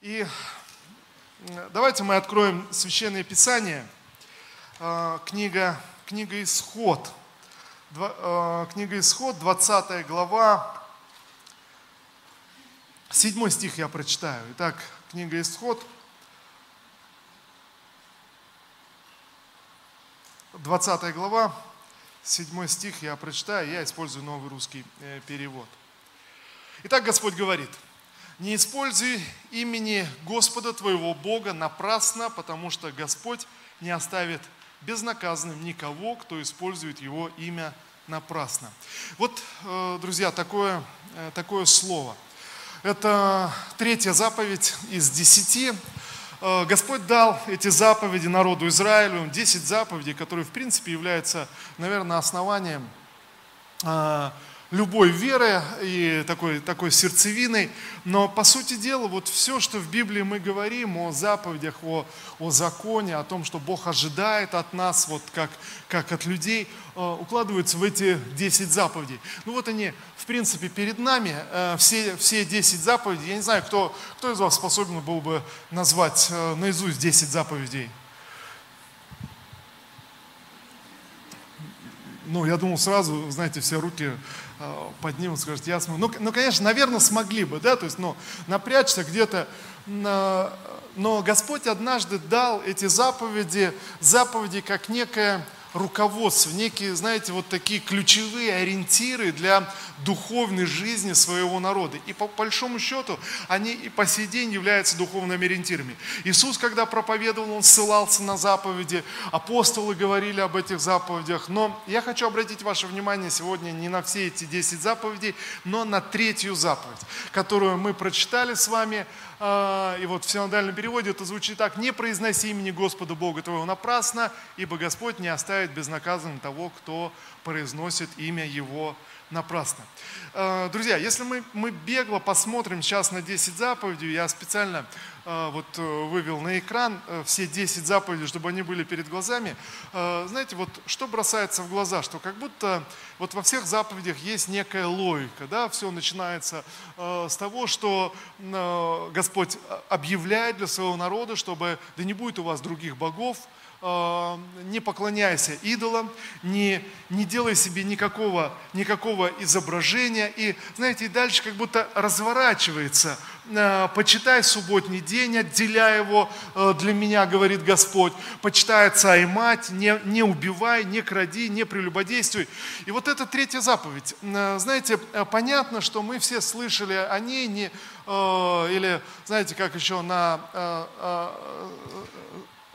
И давайте мы откроем Священное Писание, а, книга, книга Исход, а, книга Исход, 20 глава, 7 стих я прочитаю. Итак, книга Исход, 20 глава, 7 стих я прочитаю, я использую новый русский э, перевод. Итак, Господь говорит – не используй имени Господа твоего Бога напрасно, потому что Господь не оставит безнаказанным никого, кто использует его имя напрасно. Вот, э, друзья, такое, э, такое слово. Это третья заповедь из десяти. Э, Господь дал эти заповеди народу Израилю, десять заповедей, которые, в принципе, являются, наверное, основанием любой веры и такой, такой сердцевиной. Но по сути дела, вот все, что в Библии мы говорим о заповедях, о, о законе, о том, что Бог ожидает от нас, вот как, как от людей, э, укладываются в эти 10 заповедей. Ну вот они, в принципе, перед нами, э, все, все 10 заповедей. Я не знаю, кто, кто из вас способен был бы назвать э, наизусть 10 заповедей. Ну, я думал сразу, знаете, все руки поднимут, скажут, я смогу. Ну, ну, конечно, наверное, смогли бы, да, то есть, ну, напрячься где-то. Но Господь однажды дал эти заповеди, заповеди как некое руководство, некие, знаете, вот такие ключевые ориентиры для духовной жизни своего народа. И по большому счету они и по сей день являются духовными ориентирами. Иисус, когда проповедовал, Он ссылался на заповеди, апостолы говорили об этих заповедях. Но я хочу обратить ваше внимание сегодня не на все эти 10 заповедей, но на третью заповедь, которую мы прочитали с вами – и вот в синодальном переводе это звучит так, не произноси имени Господа Бога твоего напрасно, ибо Господь не оставит безнаказанным того, кто произносит имя Его напрасно. А, друзья, если мы, мы бегло посмотрим сейчас на 10 заповедей, я специально а, вот э, вывел на экран э, все 10 заповедей, чтобы они были перед глазами. Знаете, вот что бросается в глаза, что как будто вот во всех заповедях есть некая логика, да, все начинается э, с того, что Господь объявляет для своего народа, чтобы да не будет у вас других богов, Э, не поклоняйся идолам, не, не делай себе никакого, никакого изображения. И, знаете, и дальше как будто разворачивается. Э, почитай субботний день, отделяй его э, для меня, говорит Господь. Почитай отца и мать, не, не убивай, не кради, не прелюбодействуй. И вот это третья заповедь. Знаете, понятно, что мы все слышали о ней, не, или, знаете, как еще на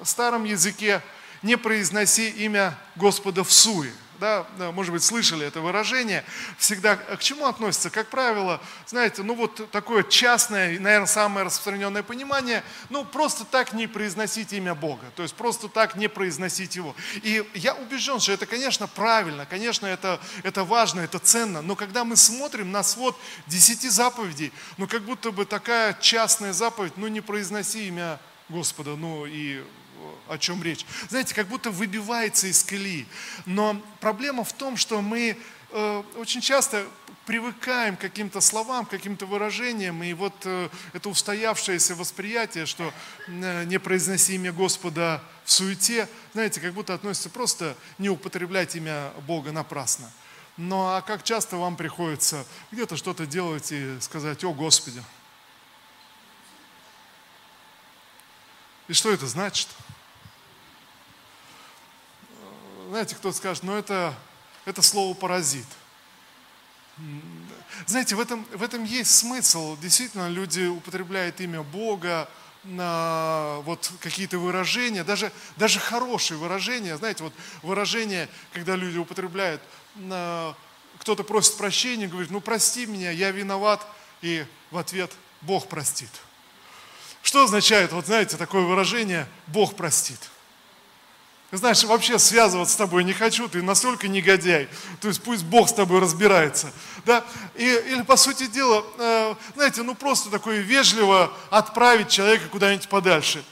старом языке не произноси имя Господа в суе. Да, может быть, слышали это выражение, всегда к чему относится? Как правило, знаете, ну вот такое частное, наверное, самое распространенное понимание, ну просто так не произносить имя Бога, то есть просто так не произносить Его. И я убежден, что это, конечно, правильно, конечно, это, это важно, это ценно, но когда мы смотрим на свод десяти заповедей, ну как будто бы такая частная заповедь, ну не произноси имя Господа, ну и о чем речь. Знаете, как будто выбивается из колеи. Но проблема в том, что мы э, очень часто привыкаем к каким-то словам, к каким-то выражениям, и вот э, это устоявшееся восприятие, что э, не произноси имя Господа в суете, знаете, как будто относится просто не употреблять имя Бога напрасно. Но а как часто вам приходится где-то что-то делать и сказать, о Господи. И что это значит? Знаете, кто скажет, ну это, это слово паразит. Знаете, в этом, в этом есть смысл. Действительно, люди употребляют имя Бога, на вот какие-то выражения, даже, даже хорошие выражения, знаете, вот выражения, когда люди употребляют, кто-то просит прощения, говорит, ну прости меня, я виноват, и в ответ Бог простит. Что означает, вот знаете, такое выражение «Бог простит»? Знаешь, вообще связываться с тобой не хочу, ты настолько негодяй, то есть пусть Бог с тобой разбирается. Да? И, или, по сути дела, э, знаете, ну просто такое вежливо отправить человека куда-нибудь подальше.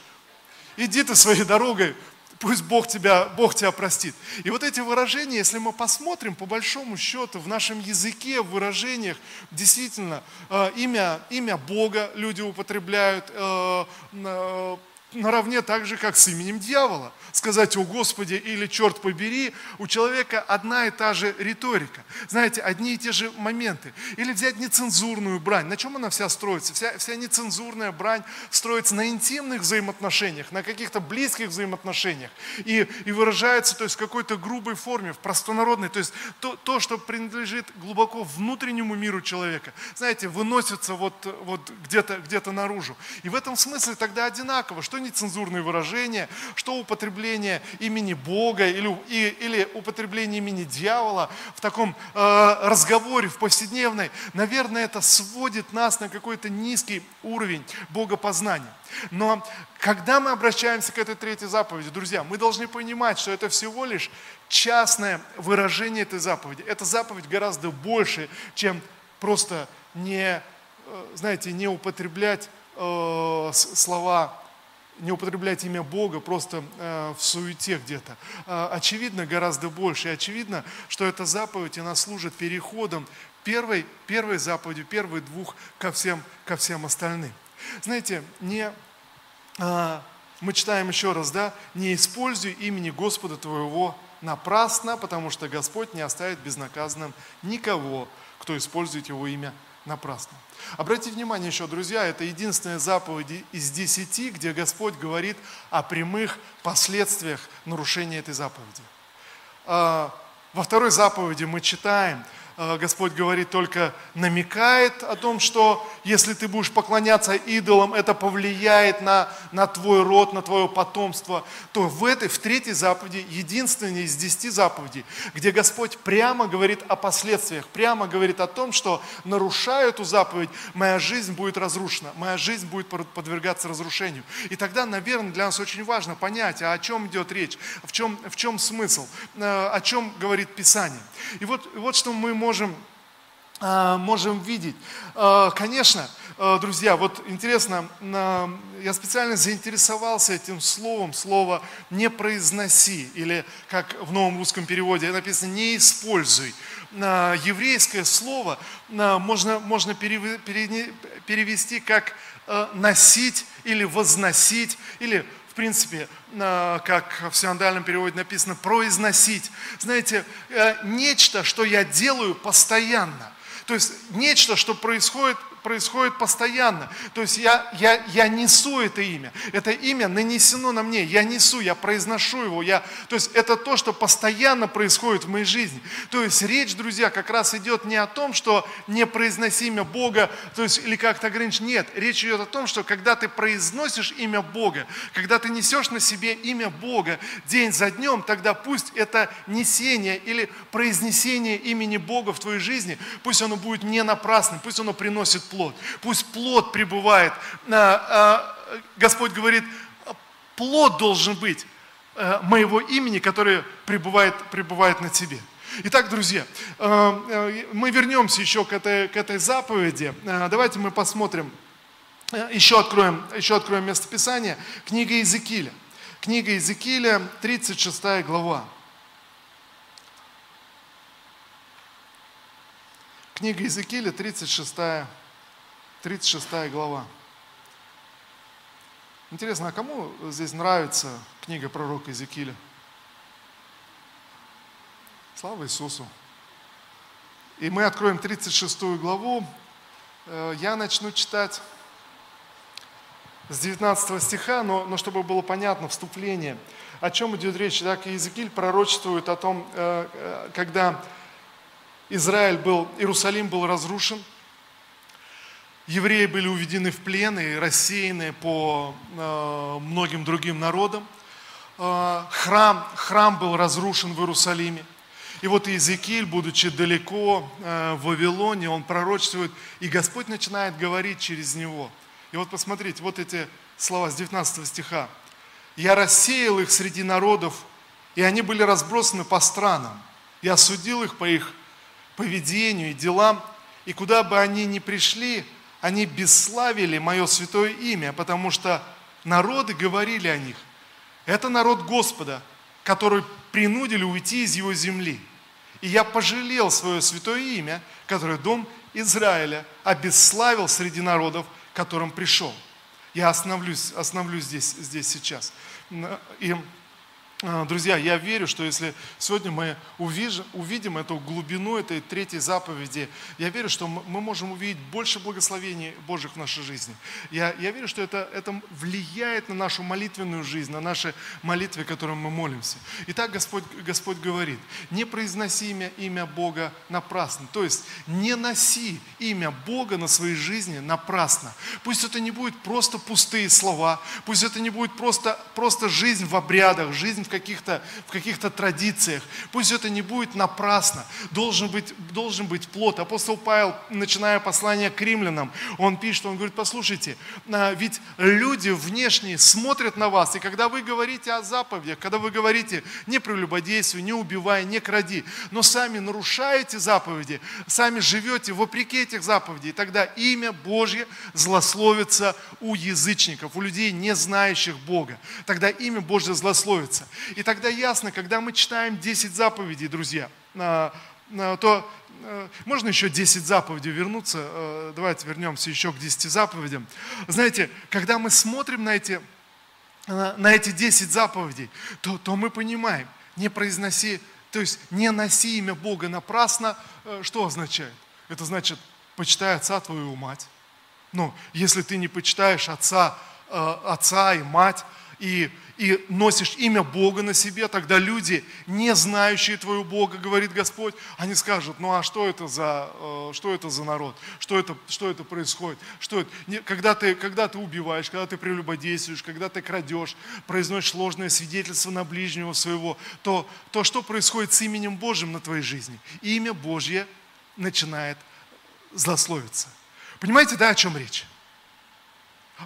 Иди ты своей дорогой, пусть Бог тебя, Бог тебя простит. И вот эти выражения, если мы посмотрим, по большому счету, в нашем языке, в выражениях, действительно, э, имя, имя Бога люди употребляют, э, э, наравне так же, как с именем дьявола. Сказать «О Господи» или «Черт побери» у человека одна и та же риторика. Знаете, одни и те же моменты. Или взять нецензурную брань. На чем она вся строится? Вся, вся нецензурная брань строится на интимных взаимоотношениях, на каких-то близких взаимоотношениях. И, и выражается то есть, в какой-то грубой форме, в простонародной. То есть то, то, что принадлежит глубоко внутреннему миру человека, знаете, выносится вот, вот где-то где наружу. И в этом смысле тогда одинаково, что нецензурные выражения, что употребление имени Бога или, и, или употребление имени дьявола в таком э, разговоре, в повседневной, наверное, это сводит нас на какой-то низкий уровень богопознания. Но когда мы обращаемся к этой третьей заповеди, друзья, мы должны понимать, что это всего лишь частное выражение этой заповеди. Эта заповедь гораздо больше, чем просто не, э, знаете, не употреблять э, слова не употреблять имя Бога просто э, в суете где-то. Э, очевидно гораздо больше. И очевидно, что эта заповедь, она служит переходом первой, первой заповедью, первой двух ко всем, ко всем остальным. Знаете, не, э, мы читаем еще раз, да, не используй имени Господа твоего напрасно, потому что Господь не оставит безнаказанным никого, кто использует его имя напрасно. Обратите внимание еще, друзья, это единственная заповедь из десяти, где Господь говорит о прямых последствиях нарушения этой заповеди. А, во второй заповеди мы читаем – Господь говорит, только намекает о том, что если ты будешь поклоняться идолам, это повлияет на, на твой род, на твое потомство, то в этой, в третьей заповеди, единственной из десяти заповедей, где Господь прямо говорит о последствиях, прямо говорит о том, что нарушая эту заповедь, моя жизнь будет разрушена, моя жизнь будет подвергаться разрушению. И тогда, наверное, для нас очень важно понять, а о чем идет речь, в чем, в чем смысл, э, о чем говорит Писание. И вот, вот что мы можем, а, можем видеть. А, конечно, а, друзья, вот интересно, я специально заинтересовался этим словом, слово «не произноси», или как в новом русском переводе написано «не используй». Еврейское слово можно, можно перевести как «носить» или «возносить», или в принципе, как в синодальном переводе написано, произносить. Знаете, э, нечто, что я делаю постоянно. То есть нечто, что происходит происходит постоянно. То есть я, я, я несу это имя. Это имя нанесено на мне. Я несу, я произношу его. Я, то есть это то, что постоянно происходит в моей жизни. То есть речь, друзья, как раз идет не о том, что не произноси имя Бога, то есть или как-то ограничить. Нет, речь идет о том, что когда ты произносишь имя Бога, когда ты несешь на себе имя Бога день за днем, тогда пусть это несение или произнесение имени Бога в твоей жизни, пусть оно будет не напрасным, пусть оно приносит плод. Пусть плод пребывает. А, Господь говорит, плод должен быть э, моего имени, который пребывает, пребывает на тебе. Итак, друзья, э, э, мы вернемся еще к этой, к этой заповеди. Давайте мы посмотрим, еще откроем, еще откроем местописание. Книга Иезекииля. Книга Иезекииля, 36 глава. Книга Иезекииля, 36 глава. 36 глава. Интересно, а кому здесь нравится книга пророка Иезекииля? Слава Иисусу! И мы откроем 36 главу. Э, я начну читать с 19 стиха, но, но чтобы было понятно вступление, о чем идет речь. Так, Иезекииль пророчествует о том, э, э, когда Израиль был, Иерусалим был разрушен – евреи были уведены в плен и рассеяны по э, многим другим народам. Э, храм, храм был разрушен в Иерусалиме. И вот Иезекииль, будучи далеко э, в Вавилоне, он пророчествует, и Господь начинает говорить через него. И вот посмотрите, вот эти слова с 19 стиха. «Я рассеял их среди народов, и они были разбросаны по странам. Я судил их по их поведению и делам, и куда бы они ни пришли, они бесславили мое святое имя, потому что народы говорили о них, Это народ Господа, который принудили уйти из его земли. И я пожалел свое святое имя, которое дом Израиля обесславил среди народов, к которым пришел. Я остановлюсь, остановлюсь здесь, здесь сейчас. И друзья, я верю, что если сегодня мы увидим, увидим эту глубину этой третьей заповеди, я верю, что мы можем увидеть больше благословений Божьих в нашей жизни. Я, я верю, что это, это влияет на нашу молитвенную жизнь, на наши молитвы, которым мы молимся. Итак, Господь, Господь говорит, не произноси имя, имя Бога напрасно. То есть не носи имя Бога на своей жизни напрасно. Пусть это не будет просто пустые слова, пусть это не будет просто, просто жизнь в обрядах, жизнь в каких-то в каких-то традициях. Пусть это не будет напрасно. Должен быть, должен быть плод. Апостол Павел, начиная послание к римлянам, он пишет, он говорит, послушайте, а, ведь люди внешние смотрят на вас, и когда вы говорите о заповедях, когда вы говорите не прелюбодействуй, не убивай, не кради, но сами нарушаете заповеди, сами живете вопреки этих заповедей, тогда имя Божье злословится у язычников, у людей, не знающих Бога. Тогда имя Божье злословится. И тогда ясно, когда мы читаем 10 заповедей, друзья, то э, можно еще 10 заповедей вернуться? Э, давайте вернемся еще к 10 заповедям. Знаете, когда мы смотрим на эти, на эти 10 заповедей, то, то мы понимаем, не произноси, то есть не носи имя Бога напрасно, э, что означает? Это значит, почитай отца твою мать. Ну, если ты не почитаешь отца, отца и мать, и и носишь имя Бога на себе, тогда люди, не знающие твоего Бога, говорит Господь, они скажут, ну а что это за, э, что это за народ, что это, что это происходит, что это? Когда, ты, когда ты убиваешь, когда ты прелюбодействуешь, когда ты крадешь, произносишь ложное свидетельство на ближнего своего, то, то что происходит с именем Божьим на твоей жизни? Имя Божье начинает злословиться. Понимаете, да, о чем речь?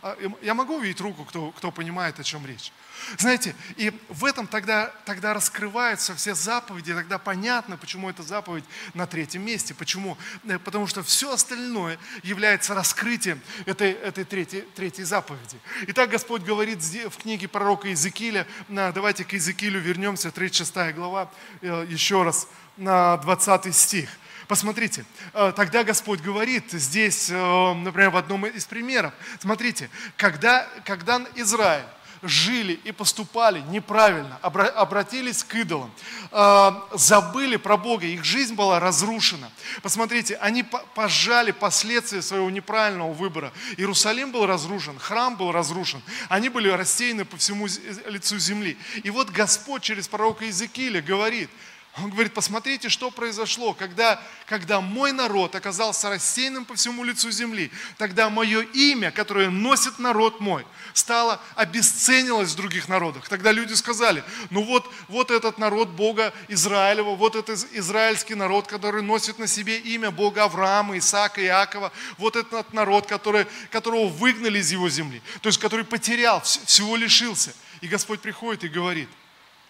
А, я могу увидеть руку, кто, кто понимает, о чем речь? Знаете, и в этом тогда, тогда раскрываются все заповеди, тогда понятно, почему эта заповедь на третьем месте. Почему? Э, потому что все остальное является раскрытием этой, этой третьей, третьей заповеди. Итак, Господь говорит в книге пророка Иезекииля, давайте к Иезекиилю вернемся, 36 глава, э, еще раз, на 20 стих. Посмотрите, э, тогда Господь говорит здесь, например, в одном из примеров, смотрите, когда, когда Израиль жили и поступали неправильно, обратились к идолам, а, забыли про Бога, их жизнь была разрушена. Посмотрите, они пожали последствия своего неправильного выбора. Иерусалим был разрушен, храм был разрушен, они были рассеяны по всему лицу земли. И вот Господь через пророка Иезекииля говорит – он говорит, посмотрите, что произошло, когда, когда мой народ оказался рассеянным по всему лицу земли, тогда мое имя, которое носит народ мой, стало обесценилось в других народах. Тогда люди сказали, ну вот, вот этот народ Бога Израилева, вот этот израильский народ, который носит на себе имя Бога Авраама, Исаака, Иакова, вот этот народ, который, которого выгнали из его земли, то есть который потерял, всего лишился. И Господь приходит и говорит,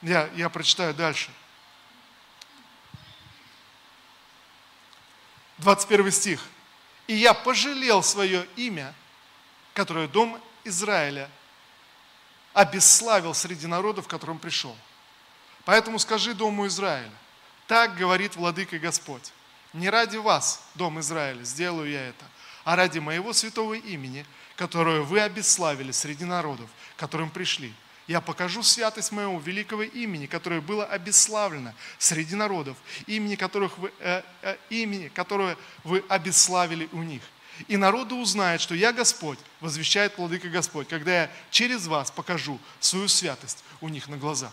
я, я прочитаю дальше – 21 стих. «И я пожалел свое имя, которое дом Израиля обесславил среди народов, в котором пришел. Поэтому скажи дому Израиля, так говорит владыка Господь, не ради вас, дом Израиля, сделаю я это, а ради моего святого имени, которое вы обесславили среди народов, к которым пришли – я покажу святость моего великого имени, которое было обесславлено среди народов, имени, которых вы, э, э, имени, которое вы обесславили у них. И народы узнают, что я Господь, возвещает владыка Господь, когда я через вас покажу свою святость у них на глазах.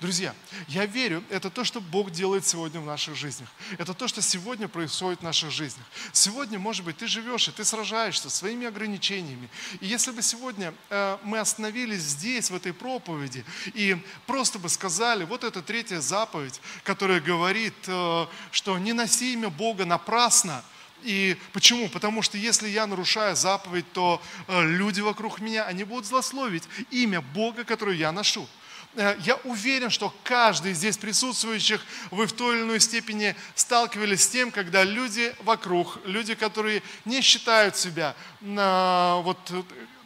Друзья, я верю, это то, что Бог делает сегодня в наших жизнях. Это то, что сегодня происходит в наших жизнях. Сегодня, может быть, ты живешь и ты сражаешься своими ограничениями. И если бы сегодня э, мы остановились здесь, в этой проповеди, и просто бы сказали, вот это третья заповедь, которая говорит, э, что не носи имя Бога напрасно, и почему? Потому что если я нарушаю заповедь, то э, люди вокруг меня, они будут злословить имя Бога, которое я ношу. Э, я уверен, что каждый из здесь присутствующих, вы в той или иной степени сталкивались с тем, когда люди вокруг, люди, которые не считают себя вот,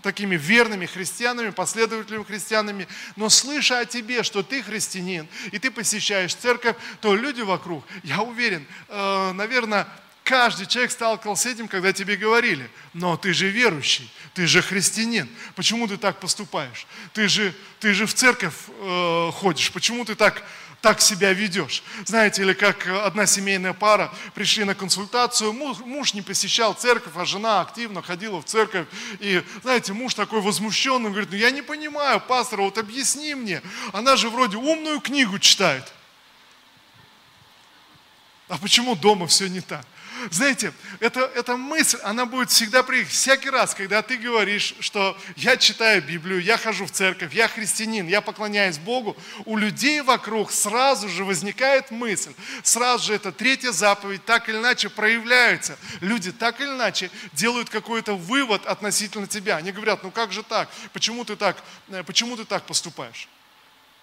такими верными христианами, последовательными христианами, но слыша о тебе, что ты христианин, и ты посещаешь церковь, то люди вокруг, я уверен, э, наверное, Каждый человек сталкивался с этим, когда тебе говорили, но ты же верующий, ты же христианин, почему ты так поступаешь? Ты же, ты же в церковь э, ходишь, почему ты так, так себя ведешь? Знаете, или как одна семейная пара пришли на консультацию, муж, муж не посещал церковь, а жена активно ходила в церковь. И, знаете, муж такой возмущенный, говорит, ну я не понимаю, пастор, вот объясни мне, она же вроде умную книгу читает. А почему дома все не так? Знаете, это, эта мысль, она будет всегда приехать. Всякий раз, когда ты говоришь, что я читаю Библию, я хожу в церковь, я христианин, я поклоняюсь Богу, у людей вокруг сразу же возникает мысль, сразу же эта третья заповедь так или иначе проявляется. Люди так или иначе делают какой-то вывод относительно тебя. Они говорят, ну как же так? Почему ты так, э, почему ты так поступаешь?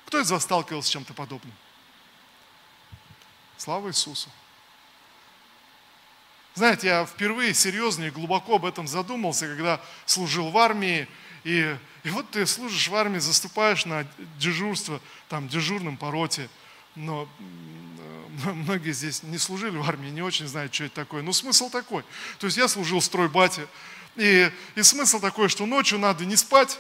Кто из вас сталкивался с чем-то подобным? Слава Иисусу! Знаете, я впервые серьезно и глубоко об этом задумался, когда служил в армии. И, и вот ты служишь в армии, заступаешь на дежурство, там, дежурным по роте. Но многие здесь не служили в армии, не очень знают, что это такое. Но смысл такой. То есть я служил в стройбате. И, и смысл такой, что ночью надо не спать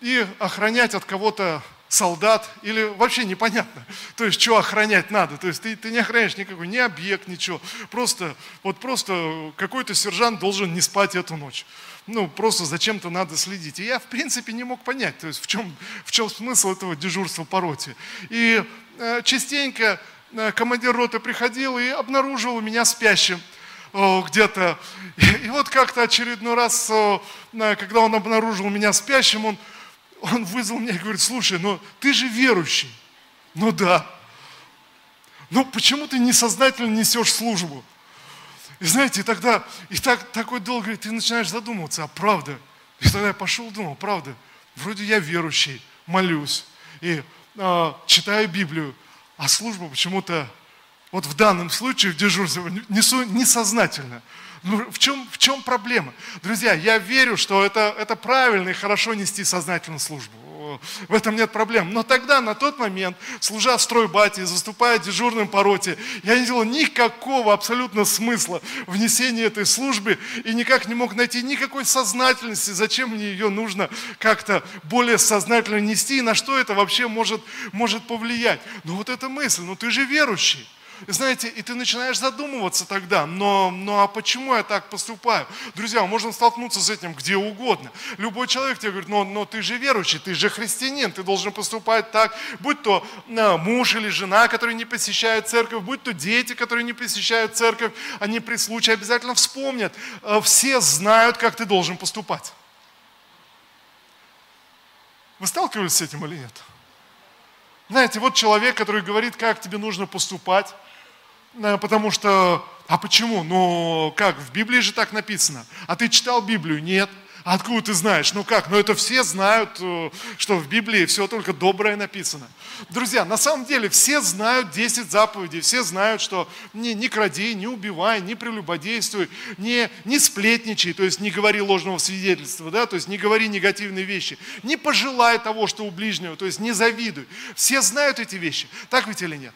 и охранять от кого-то солдат, или вообще непонятно. То есть, что охранять надо. То есть, ты, ты не охраняешь никакой, ни объект, ничего. Просто, вот просто какой-то сержант должен не спать эту ночь. Ну, просто зачем-то надо следить. И я, в принципе, не мог понять, то есть, в чем, в чем смысл этого дежурства по роте. И э, частенько э, командир роты приходил и обнаруживал меня спящим где-то. И, и вот как-то очередной раз, когда он обнаружил меня спящим, он он вызвал меня и говорит, слушай, ну ты же верующий. Ну да. Ну почему ты несознательно несешь службу? И знаете, и тогда, и так, такой долг, говорит, ты начинаешь задумываться, а правда? И тогда я пошел, думал, правда, вроде я верующий, молюсь и э, читаю Библию, а службу почему-то, вот в данном случае в дежурстве несу несознательно. Ну, в чем, в чем проблема? Друзья, я верю, что это, это правильно и хорошо нести сознательную службу. В этом нет проблем. Но тогда, на тот момент, служа в стройбате, заступая дежурным по роте, я не видел никакого абсолютно смысла внесения этой службы и никак не мог найти никакой сознательности, зачем мне ее нужно как-то более сознательно нести и на что это вообще может, может повлиять. Но вот эта мысль, ну ты же верующий. Знаете, и ты начинаешь задумываться тогда, но, но а почему я так поступаю? Друзья, можно столкнуться с этим где угодно. Любой человек тебе говорит, но, но ты же верующий, ты же христианин, ты должен поступать так, будь то а, муж или жена, которые не посещают церковь, будь то дети, которые не посещают церковь, они при случае обязательно вспомнят. А, все знают, как ты должен поступать. Вы сталкивались с этим или нет? Знаете, вот человек, который говорит, как тебе нужно поступать, потому что, а почему? Ну как, в Библии же так написано. А ты читал Библию? Нет. А откуда ты знаешь? Ну как? Ну это все знают, э, что в Библии все только доброе написано. Друзья, на самом деле все знают 10 заповедей, все знают, что не, не кради, не убивай, не прелюбодействуй, не, не сплетничай, то есть не говори ложного свидетельства, да, то есть не говори негативные вещи, не пожелай того, что у ближнего, то есть не завидуй. Все знают эти вещи, так ведь или нет?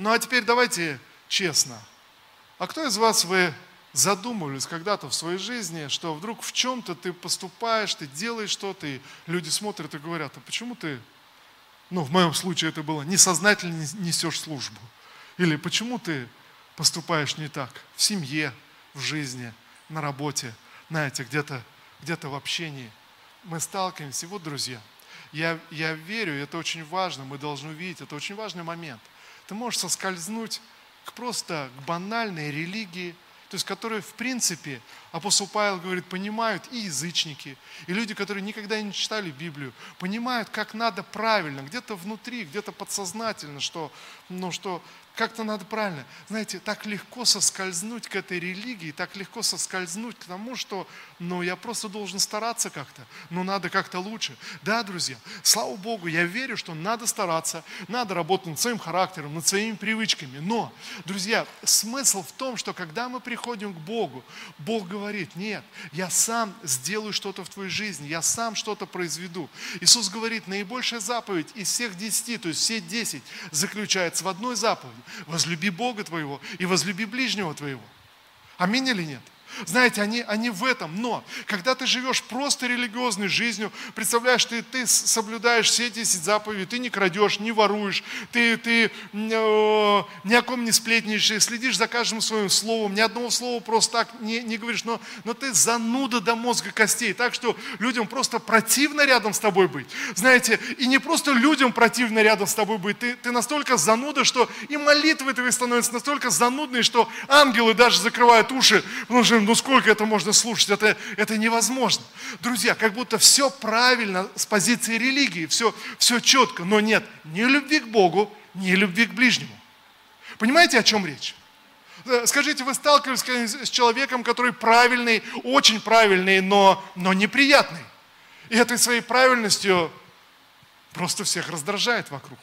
Ну а теперь давайте честно. А кто из вас вы задумывались когда-то в своей жизни, что вдруг в чем-то ты поступаешь, ты делаешь что-то, и люди смотрят и говорят, а почему ты, ну в моем случае это было, несознательно несешь службу? Или почему ты поступаешь не так в семье, в жизни, на работе, знаете, где-то где в общении? Мы сталкиваемся. Вот, друзья, я, я верю, это очень важно, мы должны увидеть, это очень важный момент – ты можешь соскользнуть к просто к банальной религии, то есть которые, в принципе, апостол Павел говорит, понимают и язычники, и люди, которые никогда не читали Библию, понимают, как надо правильно, где-то внутри, где-то подсознательно, что, ну, что как-то надо правильно. Знаете, так легко соскользнуть к этой религии, так легко соскользнуть к тому, что, ну, я просто должен стараться как-то, ну, надо как-то лучше. Да, друзья, слава Богу, я верю, что надо стараться, надо работать над своим характером, над своими привычками. Но, друзья, смысл в том, что когда мы приходим к Богу, Бог говорит, нет, я сам сделаю что-то в твоей жизни, я сам что-то произведу. Иисус говорит, наибольшая заповедь из всех десяти, то есть все десять, заключается в одной заповеди. Возлюби Бога твоего и возлюби ближнего твоего. Аминь или нет? Знаете, они, они в этом. Но когда ты живешь просто религиозной жизнью, представляешь, ты, ты соблюдаешь все 10 заповедей, ты не крадешь, не воруешь, ты, ты э, ни о ком не сплетничаешь, следишь за каждым своим словом, ни одного слова просто так не, не говоришь, но, но ты зануда до мозга костей, так что людям просто противно рядом с тобой быть. Знаете, и не просто людям противно рядом с тобой быть, ты, ты настолько зануда, что и молитвы твои становятся настолько занудные, что ангелы даже закрывают уши, потому что ну сколько это можно слушать, это, это невозможно. Друзья, как будто все правильно с позиции религии, все, все четко, но нет ни любви к Богу, ни любви к ближнему. Понимаете, о чем речь? Э, скажите, вы сталкивались с человеком, который правильный, очень правильный, но, но неприятный. И этой своей правильностью просто всех раздражает вокруг.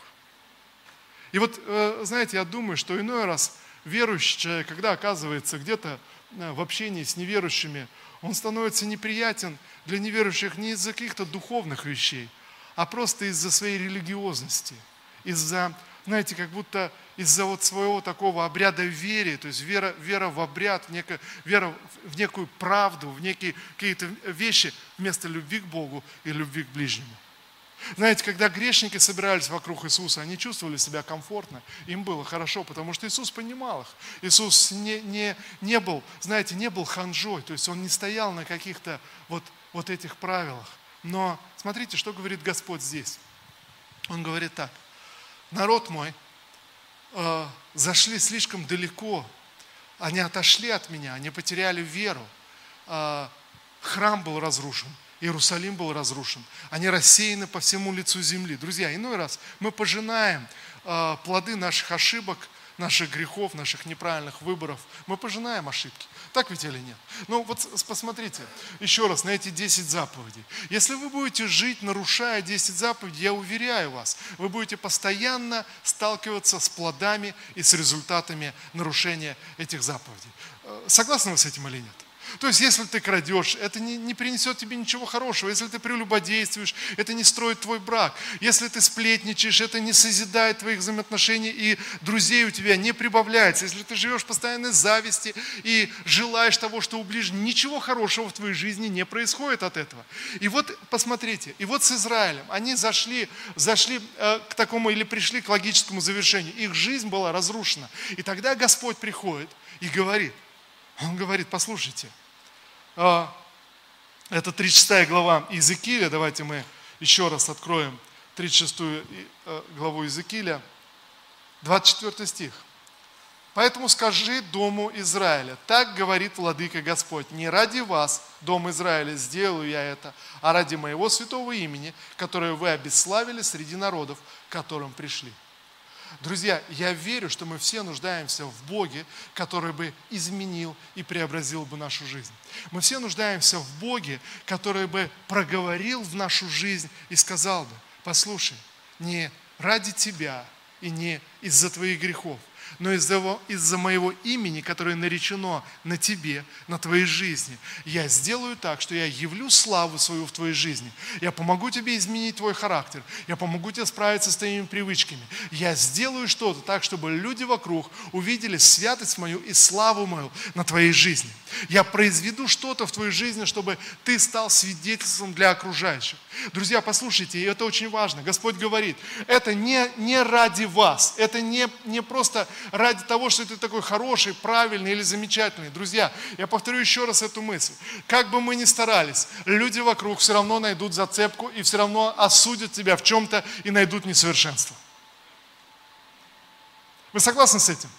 И вот, э, знаете, я думаю, что иной раз верующий человек, когда оказывается где-то в общении с неверующими, он становится неприятен для неверующих не из-за каких-то духовных вещей, а просто из-за своей религиозности, из-за, знаете, как будто из-за вот своего такого обряда веры, то есть вера, вера в обряд, некая, вера в некую правду, в некие какие-то вещи вместо любви к Богу и любви к ближнему. Знаете, когда грешники собирались вокруг Иисуса, они чувствовали себя комфортно, им было хорошо, потому что Иисус понимал их. Иисус не, не, не был, знаете, не был ханжой, то есть Он не стоял на каких-то вот, вот этих правилах. Но смотрите, что говорит Господь здесь. Он говорит так, народ мой, э, зашли слишком далеко, они отошли от меня, они потеряли веру, э, храм был разрушен, Иерусалим был разрушен. Они рассеяны по всему лицу земли. Друзья, иной раз мы пожинаем э, плоды наших ошибок, наших грехов, наших неправильных выборов. Мы пожинаем ошибки. Так ведь или нет? Ну вот посмотрите еще раз на эти 10 заповедей. Если вы будете жить, нарушая 10 заповедей, я уверяю вас, вы будете постоянно сталкиваться с плодами и с результатами нарушения этих заповедей. Э, согласны вы с этим или нет? То есть, если ты крадешь, это не, не принесет тебе ничего хорошего. Если ты прелюбодействуешь, это не строит твой брак. Если ты сплетничаешь, это не созидает твоих взаимоотношений, и друзей у тебя не прибавляется. Если ты живешь в постоянной зависти и желаешь того, что у ближнего, ничего хорошего в твоей жизни не происходит от этого. И вот, посмотрите, и вот с Израилем, они зашли, зашли э, к такому или пришли к логическому завершению. Их жизнь была разрушена. И тогда Господь приходит и говорит – он говорит, послушайте, а, это 36 глава Иезекииля, давайте мы еще раз откроем 36 э, главу Иезекииля, 24 стих. Поэтому скажи дому Израиля, так говорит владыка Господь, не ради вас, дом Израиля, сделаю я это, а ради моего святого имени, которое вы обесславили среди народов, к которым пришли. Друзья, я верю, что мы все нуждаемся в Боге, который бы изменил и преобразил бы нашу жизнь. Мы все нуждаемся в Боге, который бы проговорил в нашу жизнь и сказал бы, послушай, не ради тебя и не из-за твоих грехов, но из-за, из-за моего имени, которое наречено на тебе, на твоей жизни, я сделаю так, что я явлю славу свою в твоей жизни. Я помогу тебе изменить твой характер. Я помогу тебе справиться с твоими привычками. Я сделаю что-то так, чтобы люди вокруг увидели святость мою и славу мою на твоей жизни. Я произведу что-то в твоей жизни, чтобы ты стал свидетельством для окружающих. Друзья, послушайте, и это очень важно. Господь говорит, это не, не ради вас, это не, не просто ради того, что ты такой хороший, правильный или замечательный. Друзья, я повторю еще раз эту мысль. Как бы мы ни старались, люди вокруг все равно найдут зацепку и все равно осудят тебя в чем-то и найдут несовершенство. Вы согласны с этим?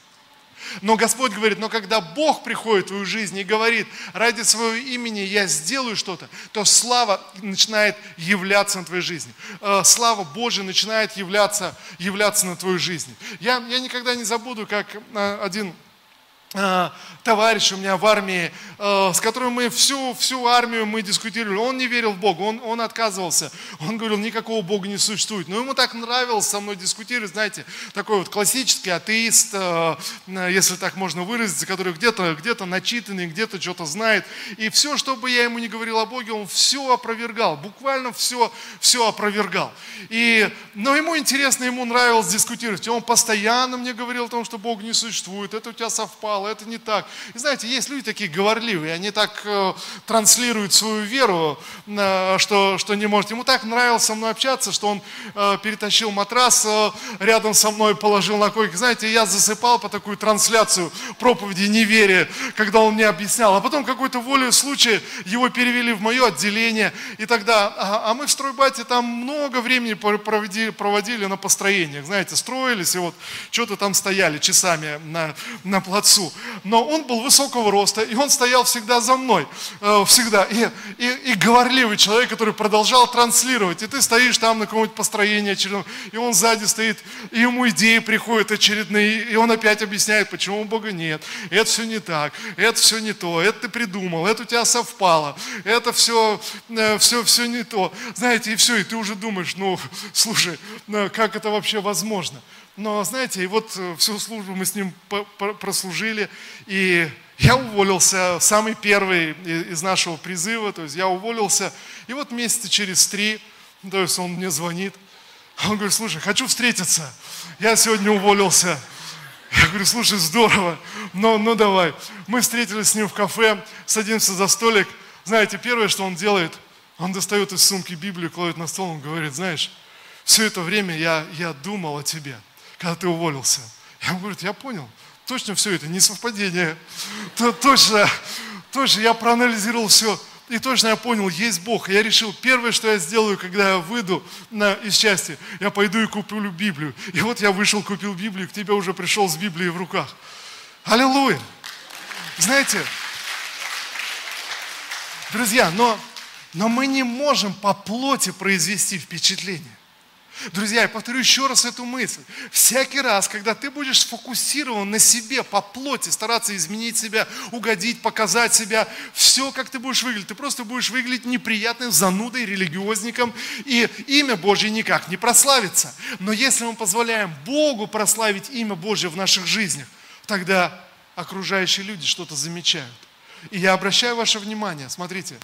Но Господь говорит, но когда Бог приходит в твою жизнь и говорит, ради своего имени я сделаю что-то, то слава начинает являться на твоей жизни. Э, слава Божия начинает являться, являться на твою жизнь. Я, я никогда не забуду, как э, один товарищ у меня в армии, э, с которым мы всю, всю армию мы дискутировали. Он не верил в Бога, он, он отказывался. Он говорил, никакого Бога не существует. Но ему так нравилось со мной дискутировать, знаете, такой вот классический атеист, э, если так можно выразиться, который где-то где начитанный, где-то что-то знает. И все, что бы я ему не говорил о Боге, он все опровергал, буквально все, все опровергал. И, но ему интересно, ему нравилось дискутировать. И он постоянно мне говорил о том, что Бог не существует, это у тебя совпало сказал, это не так. И знаете, есть люди такие говорливые, они так э, транслируют свою веру, э, что, что не может. Ему так нравилось со мной общаться, что он э, перетащил матрас э, рядом со мной, положил на койку. Знаете, я засыпал по такую трансляцию проповеди неверия, когда он мне объяснял. А потом какой-то волей случая его перевели в мое отделение. И тогда, а, а мы в стройбате там много времени проводили, проводили на построениях. Знаете, строились и вот что-то там стояли часами на, на плацу но он был высокого роста, и он стоял всегда за мной, э, всегда. И, и, и говорливый человек, который продолжал транслировать. И ты стоишь там на каком-нибудь построении очередном, и он сзади стоит, и ему идеи приходят очередные, и он опять объясняет, почему Бога нет. Это все не так, это все не то, это ты придумал, это у тебя совпало, это все, все, все не то. Знаете, и все, и ты уже думаешь, ну, слушай, ну, как это вообще возможно? Но, знаете, и вот э, всю службу мы с ним прослужили, и я уволился, самый первый из нашего призыва, то есть я уволился, и вот месяца через три, то есть он мне звонит, он говорит, слушай, хочу встретиться, я сегодня уволился. Я говорю, слушай, здорово, но ну давай. Мы встретились с ним в кафе, садимся за столик. Знаете, первое, что он делает, он достает из сумки Библию, кладет на стол, он говорит, знаешь, все это время я, я думал о тебе когда ты уволился. Я ему говорю, я понял, точно все это не совпадение. То, точно, точно я проанализировал все. И точно я понял, есть Бог. я решил, первое, что я сделаю, когда я выйду на, из счастья, я пойду и куплю Библию. И вот я вышел, купил Библию, к тебе уже пришел с Библией в руках. Аллилуйя! Знаете, друзья, но, но мы не можем по плоти произвести впечатление. Друзья, я повторю еще раз эту мысль. Всякий раз, когда ты будешь сфокусирован на себе, по плоти, стараться изменить себя, угодить, показать себя, все, как ты будешь выглядеть, ты просто будешь выглядеть неприятным занудой, религиозником, и имя Божье никак не прославится. Но если мы позволяем Богу прославить имя Божье в наших жизнях, тогда окружающие люди что-то замечают. И я обращаю ваше внимание, смотрите,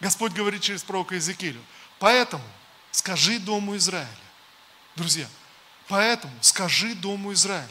Господь говорит через пророка Иезекиилю, поэтому – Скажи Дому Израиля. Друзья, поэтому скажи Дому Израиля.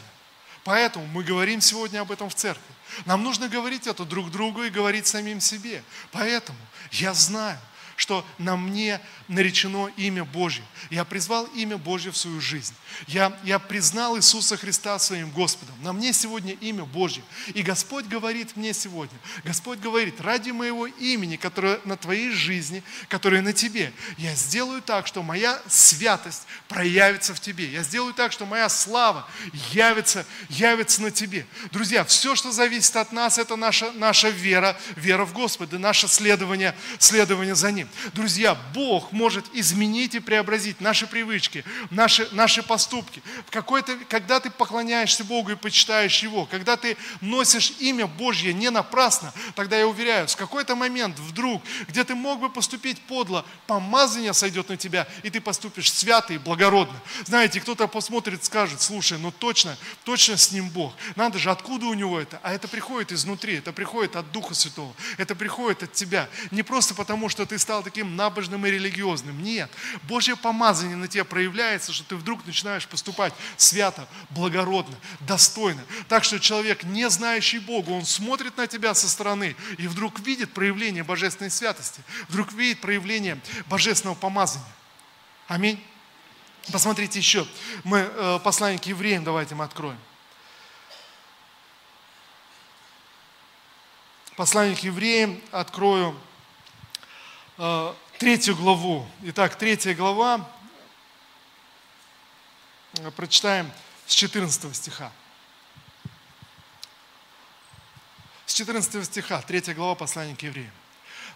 Поэтому мы говорим сегодня об этом в церкви. Нам нужно говорить это друг другу и говорить самим себе. Поэтому я знаю, что на мне наречено имя Божье. Я призвал имя Божье в свою жизнь. Я, я признал Иисуса Христа своим Господом. На мне сегодня имя Божье. И Господь говорит мне сегодня, Господь говорит, ради моего имени, которое на твоей жизни, которое на тебе, я сделаю так, что моя святость проявится в тебе. Я сделаю так, что моя слава явится, явится на тебе. Друзья, все, что зависит от нас, это наша, наша вера, вера в Господа, наше следование, следование за Ним. Друзья, Бог может изменить и преобразить наши привычки, наши, наши поступки. В какой-то, когда ты поклоняешься Богу и почитаешь Его, когда ты носишь имя Божье не напрасно, тогда я уверяю, в какой-то момент вдруг, где ты мог бы поступить подло, помазание сойдет на тебя, и ты поступишь свято и благородно. Знаете, кто-то посмотрит, скажет, слушай, ну точно, точно с ним Бог. Надо же, откуда у него это? А это приходит изнутри, это приходит от Духа Святого, это приходит от тебя. Не просто потому, что ты стал таким набожным и религиозным. Нет. Божье помазание на тебе проявляется, что ты вдруг начинаешь поступать свято, благородно, достойно. Так что человек, не знающий Бога, он смотрит на тебя со стороны и вдруг видит проявление божественной святости, вдруг видит проявление божественного помазания. Аминь. Посмотрите еще. Мы э, послание к евреям давайте мы откроем. Послание к евреям открою Э, третью главу. Итак, третья глава, э, прочитаем с 14 стиха. С 14 стиха, третья глава послания к евреям.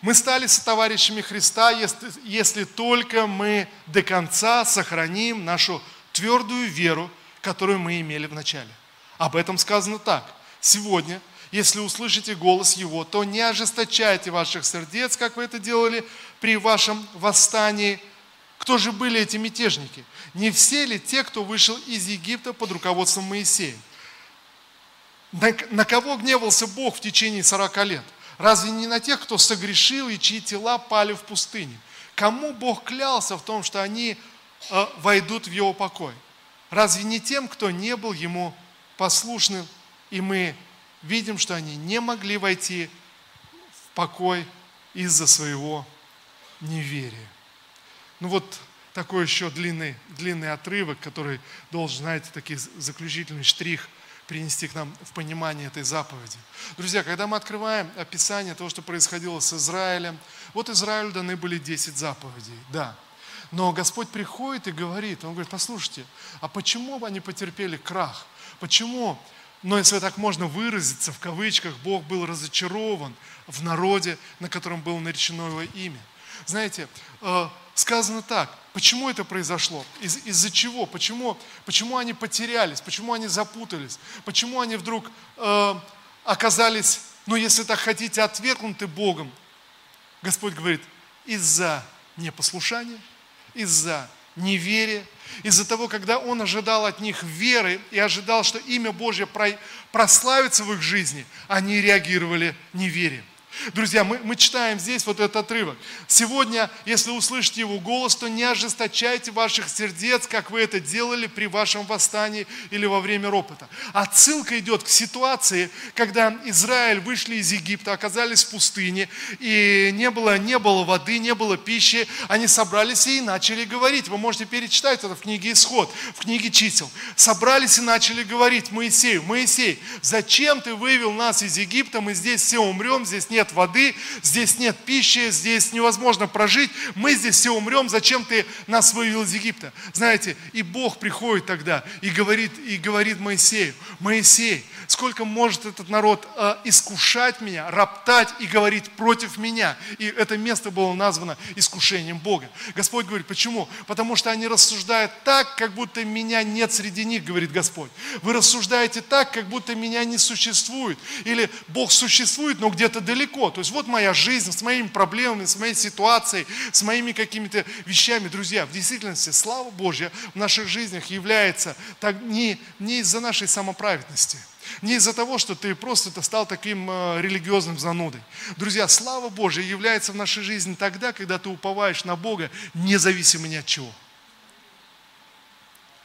Мы стали со товарищами Христа, если, если только мы до конца сохраним нашу твердую веру, которую мы имели в начале. Об этом сказано так. Сегодня – если услышите голос Его, то не ожесточайте ваших сердец, как вы это делали при вашем восстании. Кто же были эти мятежники? Не все ли те, кто вышел из Египта под руководством Моисея? На, на кого гневался Бог в течение 40 лет? Разве не на тех, кто согрешил и чьи тела пали в пустыне? Кому Бог клялся в том, что они э, войдут в Его покой? Разве не тем, кто не был Ему послушным? И мы видим, что они не могли войти в покой из-за своего неверия. Ну вот такой еще длинный, длинный отрывок, который должен, знаете, такой заключительный штрих – принести к нам в понимание этой заповеди. Друзья, когда мы открываем описание того, что происходило с Израилем, вот Израилю даны были 10 заповедей, да. Но Господь приходит и говорит, Он говорит, послушайте, а почему они потерпели крах? Почему, но если так можно выразиться, в кавычках, Бог был разочарован в народе, на котором было наречено Его имя? Знаете, э, сказано так, почему это произошло, из, из-за чего, почему, почему они потерялись, почему они запутались, почему они вдруг э, оказались, ну если так хотите, отвергнуты Богом. Господь говорит, из-за непослушания, из-за неверия, из-за того, когда Он ожидал от них веры и ожидал, что имя Божье прославится в их жизни, они реагировали неверием. Друзья, мы, мы читаем здесь вот этот отрывок. Сегодня, если услышите его голос, то не ожесточайте ваших сердец, как вы это делали при вашем восстании или во время ропота. Отсылка идет к ситуации, когда Израиль вышли из Египта, оказались в пустыне, и не было, не было воды, не было пищи. Они собрались и начали говорить. Вы можете перечитать это в книге Исход, в книге Чисел. Собрались и начали говорить Моисею, Моисей, зачем ты вывел нас из Египта, мы здесь все умрем, здесь нет нет воды, здесь нет пищи, здесь невозможно прожить, мы здесь все умрем, зачем ты нас вывел из Египта? Знаете, и Бог приходит тогда и говорит, и говорит Моисею, Моисей, сколько может этот народ э, искушать меня, роптать и говорить против меня. И это место было названо искушением Бога. Господь говорит, почему? Потому что они рассуждают так, как будто меня нет среди них, говорит Господь. Вы рассуждаете так, как будто меня не существует. Или Бог существует, но где-то далеко. То есть вот моя жизнь с моими проблемами, с моей ситуацией, с моими какими-то вещами. Друзья, в действительности слава Божья в наших жизнях является так, не, не из-за нашей самоправедности – не из-за того, что ты просто стал таким э, религиозным занудой. Друзья, слава Божья является в нашей жизни тогда, когда ты уповаешь на Бога, независимо ни от чего.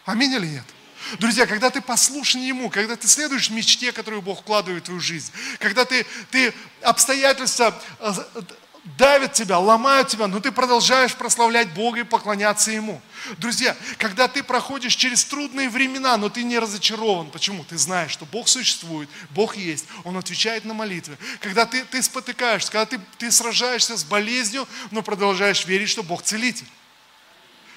Аминь или нет? Друзья, когда ты послушен Ему, когда ты следуешь мечте, которую Бог вкладывает в твою жизнь, когда ты, ты обстоятельства э, давят тебя, ломают тебя, но ты продолжаешь прославлять Бога и поклоняться Ему. Друзья, когда ты проходишь через трудные времена, но ты не разочарован, почему? Ты знаешь, что Бог существует, Бог есть, Он отвечает на молитвы. Когда ты, ты спотыкаешься, когда ты, ты сражаешься с болезнью, но продолжаешь верить, что Бог целитель.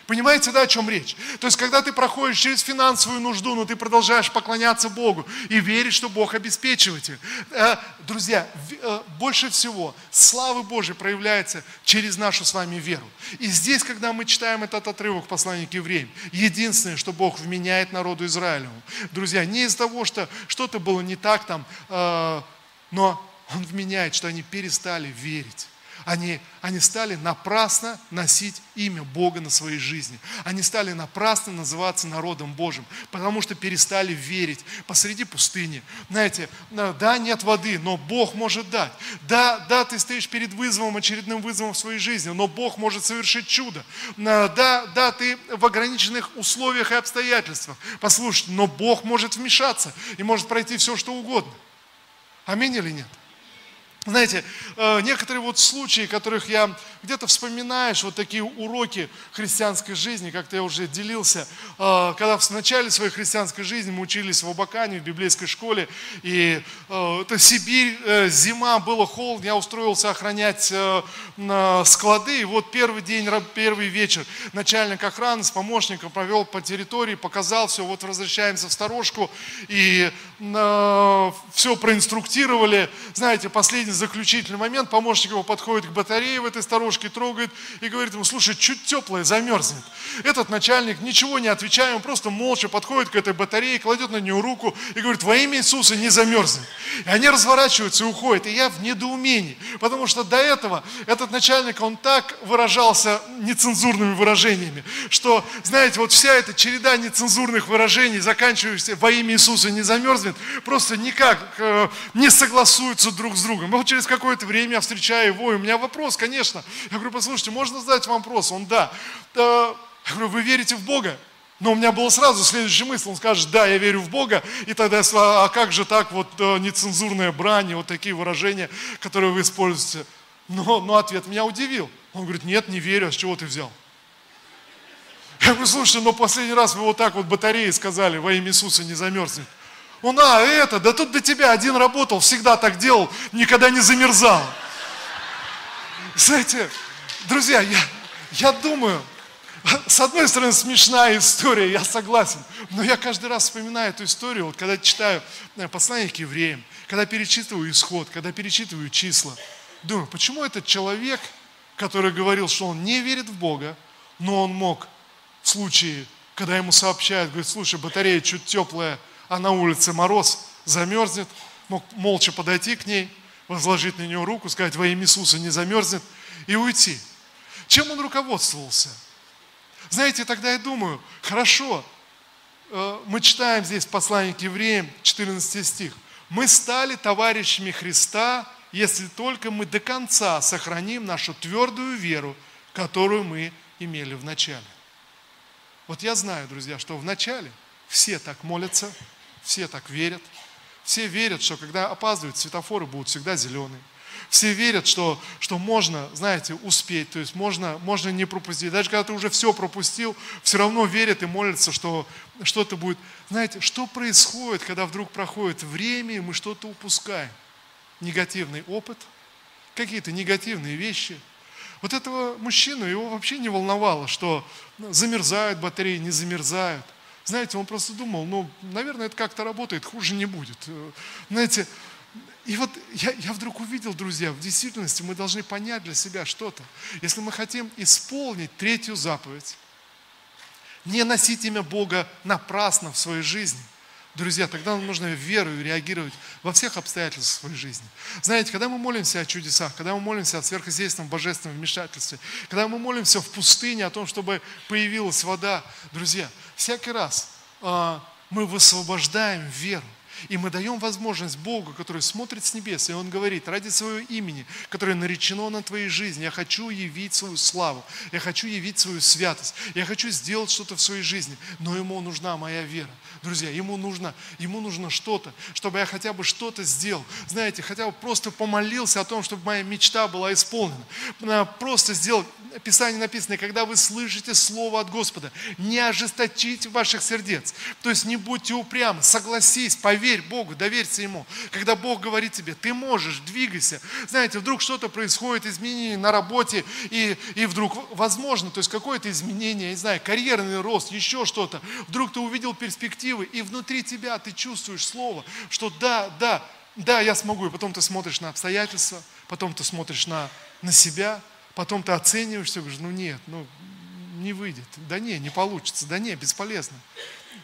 Понимаете, да, о чем речь? То есть, когда ты проходишь через финансовую нужду, но ты продолжаешь поклоняться Богу и верить, что Бог обеспечивает тебя. Э, друзья, э, больше всего славы Божьей проявляется через нашу с вами веру. И здесь, когда мы читаем этот отрывок послания к евреям, единственное, что Бог вменяет народу Израилеву, друзья, не из-за того, что что-то было не так там, э, но Он вменяет, что они перестали верить они, они стали напрасно носить имя Бога на своей жизни. Они стали напрасно называться народом Божьим, потому что перестали верить посреди пустыни. Знаете, да, нет воды, но Бог может дать. Да, да, ты стоишь перед вызовом, очередным вызовом в своей жизни, но Бог может совершить чудо. Да, да, ты в ограниченных условиях и обстоятельствах. Послушай, но Бог может вмешаться и может пройти все, что угодно. Аминь или нет? Знаете, э, некоторые вот случаи, которых я где-то вспоминаешь, вот такие уроки христианской жизни, как-то я уже делился, э, когда в начале своей христианской жизни мы учились в Абакане, в библейской школе, и э, это Сибирь, зима, было холодно, я устроился охранять склады, и вот первый день, первый вечер начальник охраны с помощником провел по территории, показал все, вот возвращаемся в сторожку, и все проинструктировали, знаете, последний заключительный момент, помощник его подходит к батарее в этой сторожке, трогает и говорит ему, слушай, чуть теплое, замерзнет. Этот начальник ничего не отвечая, он просто молча подходит к этой батарее, кладет на нее руку и говорит, во имя Иисуса не замерзнет. И они разворачиваются и уходят. И я в недоумении, потому что до этого этот начальник, он так выражался нецензурными выражениями, что, знаете, вот вся эта череда нецензурных выражений, заканчивающихся во имя Иисуса не замерзнет, просто никак э, не согласуются друг с другом через какое-то время я встречаю его, и у меня вопрос, конечно. Я говорю, послушайте, можно задать вам вопрос? Он, да. Я говорю, вы верите в Бога? Но у меня было сразу следующая мысль, он скажет, да, я верю в Бога, и тогда, а как же так, вот э, нецензурная брань, вот такие выражения, которые вы используете. Но, но ответ меня удивил. Он говорит, нет, не верю, а с чего ты взял? Я говорю, слушай, но последний раз вы вот так вот батареи сказали, во имя Иисуса не замерзнет. Он, а, это, да тут до тебя один работал, всегда так делал, никогда не замерзал. Знаете, друзья, я, я думаю, с одной стороны, смешная история, я согласен, но я каждый раз вспоминаю эту историю, вот, когда читаю э, послание к евреям, когда перечитываю исход, когда перечитываю числа. Думаю, почему этот человек, который говорил, что он не верит в Бога, но он мог в случае, когда ему сообщают, говорит, слушай, батарея чуть теплая, а на улице мороз, замерзнет, мог молча подойти к ней, возложить на нее руку, сказать, во имя Иисуса не замерзнет и уйти. Чем он руководствовался? Знаете, тогда я думаю, хорошо, э, мы читаем здесь послание к евреям, 14 стих. Мы стали товарищами Христа, если только мы до конца сохраним нашу твердую веру, которую мы имели в начале. Вот я знаю, друзья, что в начале все так молятся, все так верят. Все верят, что когда опаздывают, светофоры будут всегда зеленые. Все верят, что, что можно, знаете, успеть, то есть можно, можно не пропустить. Даже когда ты уже все пропустил, все равно верят и молятся, что что-то будет. Знаете, что происходит, когда вдруг проходит время, и мы что-то упускаем? Негативный опыт, какие-то негативные вещи. Вот этого мужчину, его вообще не волновало, что замерзают батареи, не замерзают. Знаете, он просто думал, ну, наверное, это как-то работает, хуже не будет. Э, знаете, и вот я, я вдруг увидел, друзья, в действительности мы должны понять для себя что-то. Если мы хотим исполнить третью заповедь, не носить имя Бога напрасно в своей жизни – Друзья, тогда нам нужно верою реагировать во всех обстоятельствах своей жизни. Знаете, когда мы молимся о чудесах, когда мы молимся о сверхъестественном божественном вмешательстве, когда мы молимся в пустыне о том, чтобы появилась вода, друзья, всякий раз э, мы высвобождаем веру. И мы даем возможность Богу, который смотрит с небес, и Он говорит, ради своего имени, которое наречено на твоей жизни, я хочу явить свою славу, я хочу явить свою святость, я хочу сделать что-то в своей жизни, но Ему нужна моя вера. Друзья, Ему нужно, ему нужно что-то, чтобы я хотя бы что-то сделал. Знаете, хотя бы просто помолился о том, чтобы моя мечта была исполнена. Просто сделал Писание написано, когда вы слышите Слово от Господа, не ожесточите ваших сердец. То есть не будьте упрямы, согласись, поверь Богу, доверься Ему. Когда Бог говорит тебе, ты можешь, двигайся. Знаете, вдруг что-то происходит, изменение на работе, и, и вдруг возможно, то есть какое-то изменение, не знаю, карьерный рост, еще что-то. Вдруг ты увидел перспективы, и внутри тебя ты чувствуешь Слово, что да, да, да, я смогу. И потом ты смотришь на обстоятельства, потом ты смотришь на, на себя, потом ты оцениваешься, говоришь, ну нет, ну не выйдет, да не, не получится, да не, бесполезно.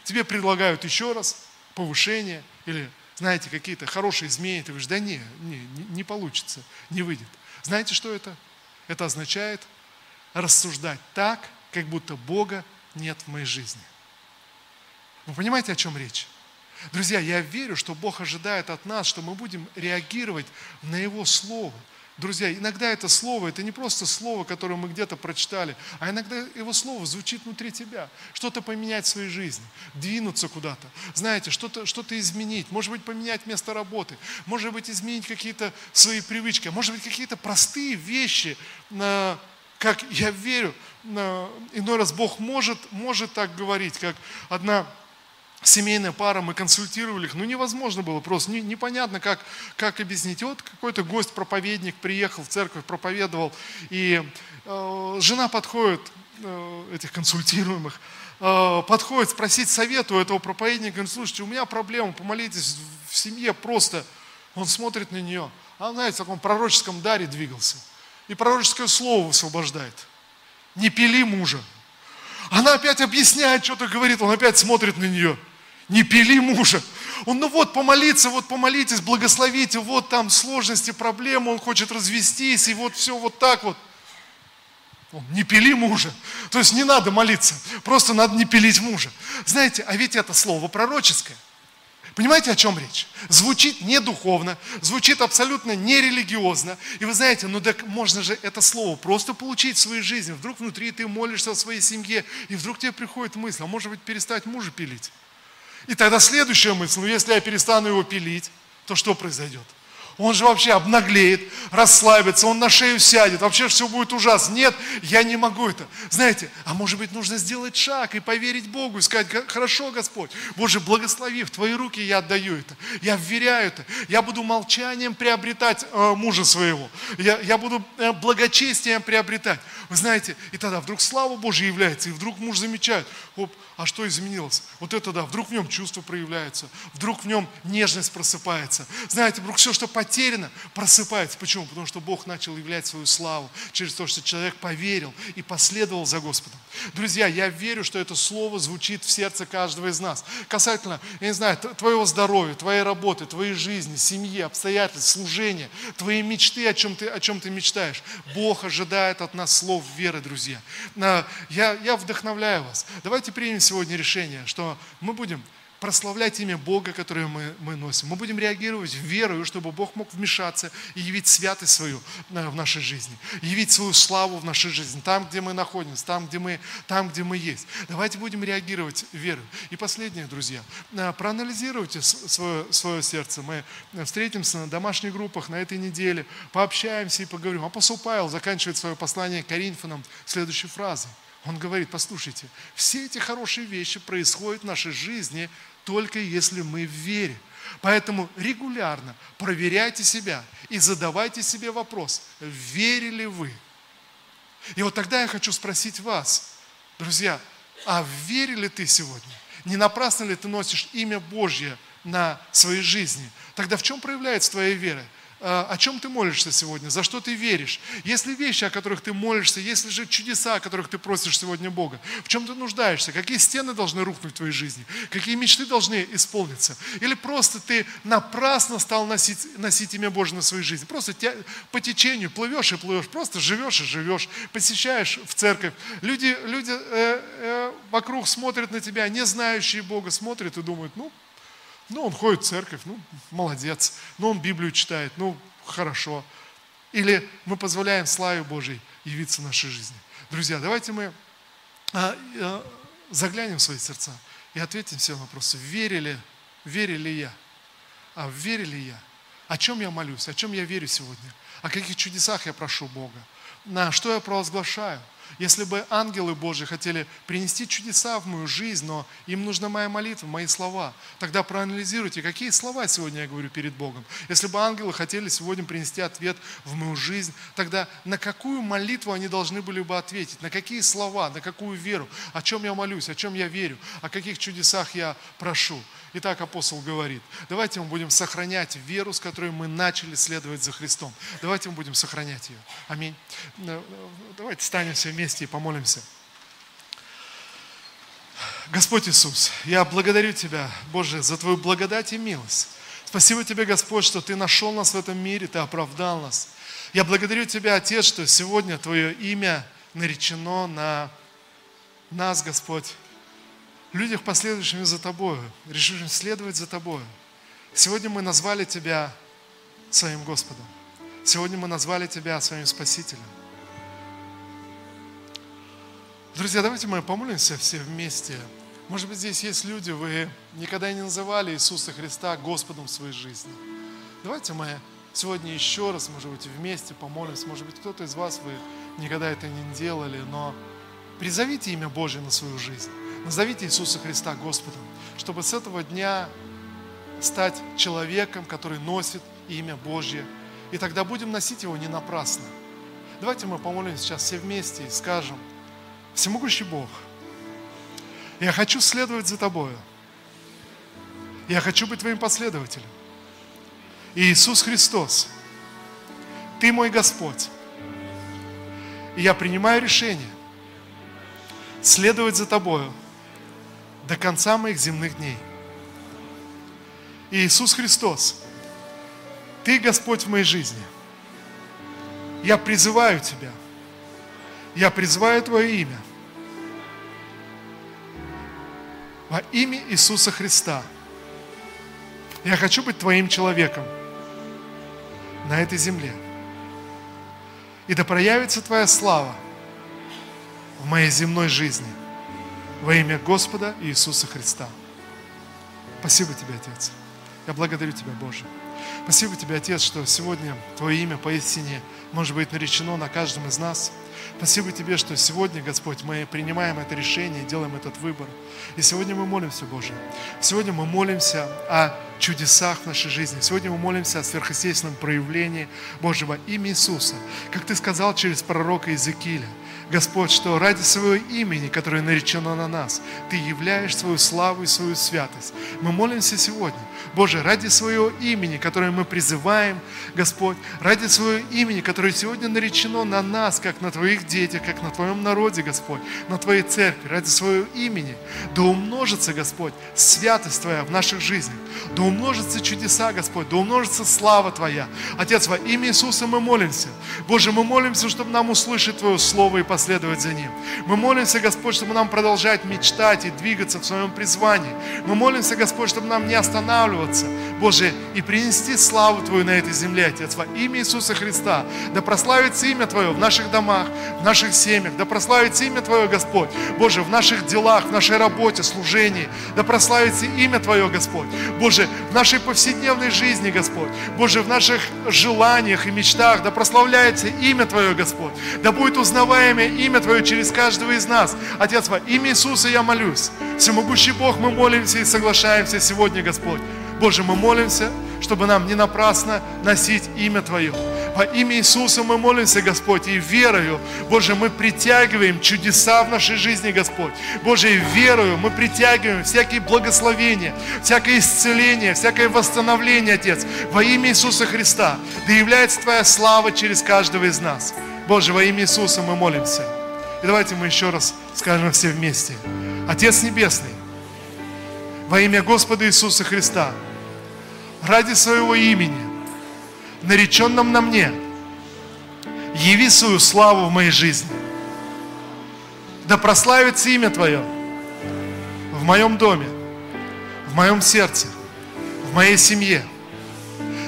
Тебе предлагают еще раз повышение или, знаете, какие-то хорошие изменения, ты говоришь, да не, не, не получится, не выйдет. Знаете, что это? Это означает рассуждать так, как будто Бога нет в моей жизни. Вы понимаете, о чем речь? Друзья, я верю, что Бог ожидает от нас, что мы будем реагировать на Его Слово – Друзья, иногда это слово, это не просто слово, которое мы где-то прочитали, а иногда его слово звучит внутри тебя. Что-то поменять в своей жизни, двинуться куда-то, знаете, что-то что изменить, может быть, поменять место работы, может быть, изменить какие-то свои привычки, может быть, какие-то простые вещи, как я верю, иной раз Бог может, может так говорить, как одна семейная пара, мы консультировали их, ну невозможно было просто, не, непонятно, как, как объяснить. И вот какой-то гость-проповедник приехал в церковь, проповедовал, и э, жена подходит, э, этих консультируемых, э, подходит спросить совет у этого проповедника, говорит, слушайте, у меня проблема, помолитесь в семье просто. Он смотрит на нее, а знаете, в таком пророческом даре двигался. И пророческое слово высвобождает. Не пили мужа. Она опять объясняет, что-то говорит, он опять смотрит на нее – не пили мужа. Он, ну вот, помолиться, вот помолитесь, благословите, вот там сложности, проблемы, он хочет развестись, и вот все вот так вот. Не пили мужа. То есть не надо молиться, просто надо не пилить мужа. Знаете, а ведь это слово пророческое. Понимаете, о чем речь? Звучит не духовно, звучит абсолютно нерелигиозно. И вы знаете, ну так можно же это слово просто получить в своей жизни. Вдруг внутри ты молишься о своей семье, и вдруг тебе приходит мысль, а может быть перестать мужа пилить? И тогда следующая мысль, ну если я перестану его пилить, то что произойдет? Он же вообще обнаглеет, расслабится, он на шею сядет, вообще все будет ужасно. Нет, я не могу это. Знаете, а может быть нужно сделать шаг и поверить Богу, и сказать, хорошо, Господь, Боже, благослови, в Твои руки я отдаю это, я вверяю это, я буду молчанием приобретать э, мужа своего, я, я буду э, благочестием приобретать. Вы знаете, и тогда вдруг слава Божья является, и вдруг муж замечает, оп, а что изменилось? Вот это да, вдруг в нем чувство проявляется, вдруг в нем нежность просыпается. Знаете, вдруг все, что потеряно, просыпается. Почему? Потому что Бог начал являть свою славу через то, что человек поверил и последовал за Господом. Друзья, я верю, что это слово звучит в сердце каждого из нас. Касательно, я не знаю, твоего здоровья, твоей работы, твоей жизни, семьи, обстоятельств, служения, твои мечты, о чем ты, о чем ты мечтаешь. Бог ожидает от нас слов веры, друзья. Я, я вдохновляю вас. Давайте примем сегодня решение, что мы будем прославлять имя Бога, которое мы, мы носим. Мы будем реагировать верою, чтобы Бог мог вмешаться и явить святость свою э, в нашей жизни, явить свою славу в нашей жизни, там, где мы находимся, там, где мы, там, где мы есть. Давайте будем реагировать верой. И последнее, друзья, э, проанализируйте свое, свое сердце. Мы встретимся на домашних группах на этой неделе, пообщаемся и поговорим. Апостол Павел заканчивает свое послание Коринфянам следующей фразой. Он говорит, послушайте, все эти хорошие вещи происходят в нашей жизни только если мы в вере. Поэтому регулярно проверяйте себя и задавайте себе вопрос, верили вы? И вот тогда я хочу спросить вас, друзья, а верили ты сегодня? Не напрасно ли ты носишь имя Божье на своей жизни? Тогда в чем проявляется твоя вера? А, о чем ты молишься сегодня, за что ты веришь. Есть ли вещи, о которых ты молишься, есть ли же чудеса, о которых ты просишь сегодня Бога, в чем ты нуждаешься, какие стены должны рухнуть в твоей жизни, какие мечты должны исполниться. Или просто ты напрасно стал носить, носить имя Божье на своей жизни. Просто те, по течению плывешь и плывешь, просто живешь и живешь, посещаешь в церковь. Люди, люди э, э, вокруг смотрят на тебя, не знающие Бога, смотрят и думают, ну, ну, он ходит в церковь, ну, молодец. Ну, он Библию читает, ну, хорошо. Или мы позволяем славе Божьей явиться в нашей жизни. Друзья, давайте мы а, а, заглянем в свои сердца и ответим все вопросы. Верили, верили я? А верили я? О чем я молюсь? О чем я верю сегодня? О каких чудесах я прошу Бога? На что я провозглашаю? Если бы ангелы Божьи хотели принести чудеса в мою жизнь, но им нужна моя молитва, мои слова, тогда проанализируйте, какие слова сегодня я говорю перед Богом. Если бы ангелы хотели сегодня принести ответ в мою жизнь, тогда на какую молитву они должны были бы ответить, на какие слова, на какую веру, о чем я молюсь, о чем я верю, о каких чудесах я прошу. Итак, апостол говорит, давайте мы будем сохранять веру, с которой мы начали следовать за Христом. Давайте мы будем сохранять ее. Аминь. Э, давайте станем все вместе и помолимся. Господь Иисус, я благодарю Тебя, Боже, за Твою благодать и милость. Спасибо Тебе, Господь, что Ты нашел нас в этом мире, Ты оправдал нас. Я благодарю Тебя, Отец, что сегодня Твое имя наречено на нас, Господь, людях, последующих за Тобою, решивших следовать за Тобою. Сегодня мы назвали Тебя своим Господом. Сегодня мы назвали Тебя своим Спасителем. Друзья, давайте мы помолимся все вместе. Может быть, здесь есть люди, вы никогда не называли Иисуса Христа Господом своей жизни. Давайте мы сегодня еще раз, может быть, вместе помолимся. Может быть, кто-то из вас, вы никогда это не делали, но призовите имя Божье на свою жизнь. Назовите Иисуса Христа Господом, чтобы с этого дня стать человеком, который носит имя Божье. И тогда будем носить его не напрасно. Давайте мы помолимся сейчас все вместе и скажем – Всемогущий Бог, я хочу следовать за Тобою. Я хочу быть Твоим последователем. И Иисус Христос, Ты мой Господь. И я принимаю решение следовать за Тобою до конца моих земных дней. И Иисус Христос, Ты Господь в моей жизни. Я призываю Тебя – я призываю Твое имя. Во имя Иисуса Христа. Я хочу быть Твоим человеком на этой земле. И да проявится Твоя слава в моей земной жизни во имя Господа Иисуса Христа. Спасибо Тебе, Отец. Я благодарю Тебя, Боже. Спасибо Тебе, Отец, что сегодня Твое имя поистине может быть наречено на каждом из нас – Спасибо Тебе, что сегодня, Господь, мы принимаем это решение, делаем этот выбор. И сегодня мы молимся, Боже. Сегодня мы молимся о чудесах в нашей жизни. Сегодня мы молимся о сверхъестественном проявлении Божьего имя Иисуса. Как Ты сказал через пророка Иезекииля – Господь, что ради своего имени, которое наречено на нас, Ты являешь свою славу и свою святость. Мы молимся сегодня, Боже, ради своего имени, которое мы призываем, Господь, ради своего имени, которое сегодня наречено на нас, как на Твоих детях, как на Твоем народе, Господь, на Твоей церкви, ради своего имени, да умножится, Господь, святость Твоя в наших жизнях, да умножится чудеса, Господь, да умножится слава Твоя. Отец, во имя Иисуса мы молимся. Боже, мы молимся, чтобы нам услышать Твое Слово и последовать за Ним. Мы молимся, Господь, чтобы нам продолжать мечтать и двигаться в своем призвании. Мы молимся, Господь, чтобы нам не останавливаться, Боже, и принести славу Твою на этой земле, Отец, во имя Иисуса Христа. Да прославится имя Твое в наших домах, в наших семьях. Да прославится имя Твое, Господь, Боже, в наших делах, в нашей работе, служении. Да прославится имя Твое, Господь. Боже, в нашей повседневной жизни, Господь. Боже, в наших желаниях и мечтах. Да прославляется имя Твое, Господь. Да будет узнаваемое имя Твое через каждого из нас. Отец, во имя Иисуса я молюсь. Всемогущий Бог, мы молимся и соглашаемся сегодня, Господь. Боже, мы молимся, чтобы нам не напрасно носить имя Твое. Во имя Иисуса мы молимся, Господь, и верою, Боже, мы притягиваем чудеса в нашей жизни, Господь. Боже, и верою мы притягиваем всякие благословения, всякое исцеление, всякое восстановление, Отец, во имя Иисуса Христа. Да является Твоя слава через каждого из нас. Боже, во имя Иисуса мы молимся. И давайте мы еще раз скажем все вместе. Отец Небесный, во имя Господа Иисуса Христа, ради своего имени, нареченном на мне, яви свою славу в моей жизни. Да прославится имя Твое в моем доме, в моем сердце, в моей семье.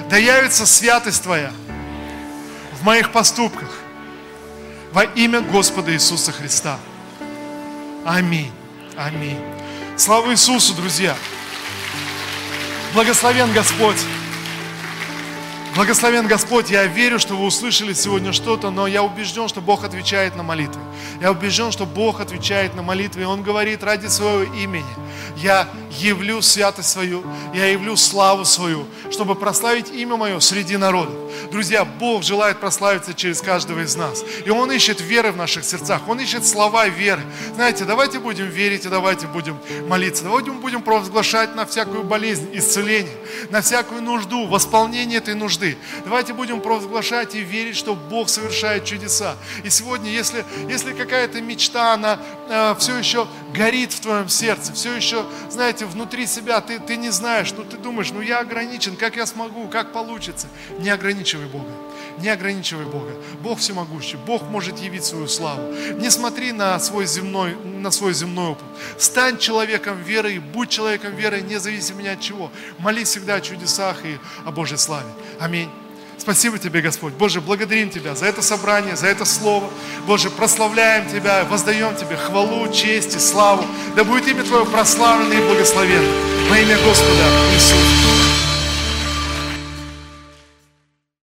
Да явится святость Твоя в моих поступках, во имя Господа Иисуса Христа. Аминь. Аминь. Слава Иисусу, друзья. Благословен Господь. Благословен Господь, я верю, что вы услышали сегодня что-то, но я убежден, что Бог отвечает на молитвы. Я убежден, что Бог отвечает на молитвы, и Он говорит ради своего имени. Я явлю святость свою, я явлю славу свою, чтобы прославить имя мое среди народов. Друзья, Бог желает прославиться через каждого из нас. И Он ищет веры в наших сердцах, Он ищет слова веры. Знаете, давайте будем верить и давайте будем молиться. Давайте мы будем провозглашать на всякую болезнь, исцеление, на всякую нужду, восполнение этой нужды. Давайте будем провозглашать и верить, что Бог совершает чудеса. И сегодня, если, если какая-то мечта, она э, все еще горит в твоем сердце, все еще, знаете, внутри себя, ты, ты не знаешь, ну ты думаешь, ну я ограничен, как я смогу, как получится. Не ограничивай Бога. Не ограничивай Бога. Бог всемогущий. Бог может явить свою славу. Не смотри на свой земной, на свой земной опыт. Стань человеком веры и будь человеком веры, независимо ни от чего. Молись всегда о чудесах и о Божьей славе. Аминь. Спасибо Тебе, Господь. Боже, благодарим Тебя за это собрание, за это слово. Боже, прославляем Тебя, воздаем Тебе хвалу, честь и славу. Да будет имя Твое прославлено и благословенно. Во имя Господа Иисуса.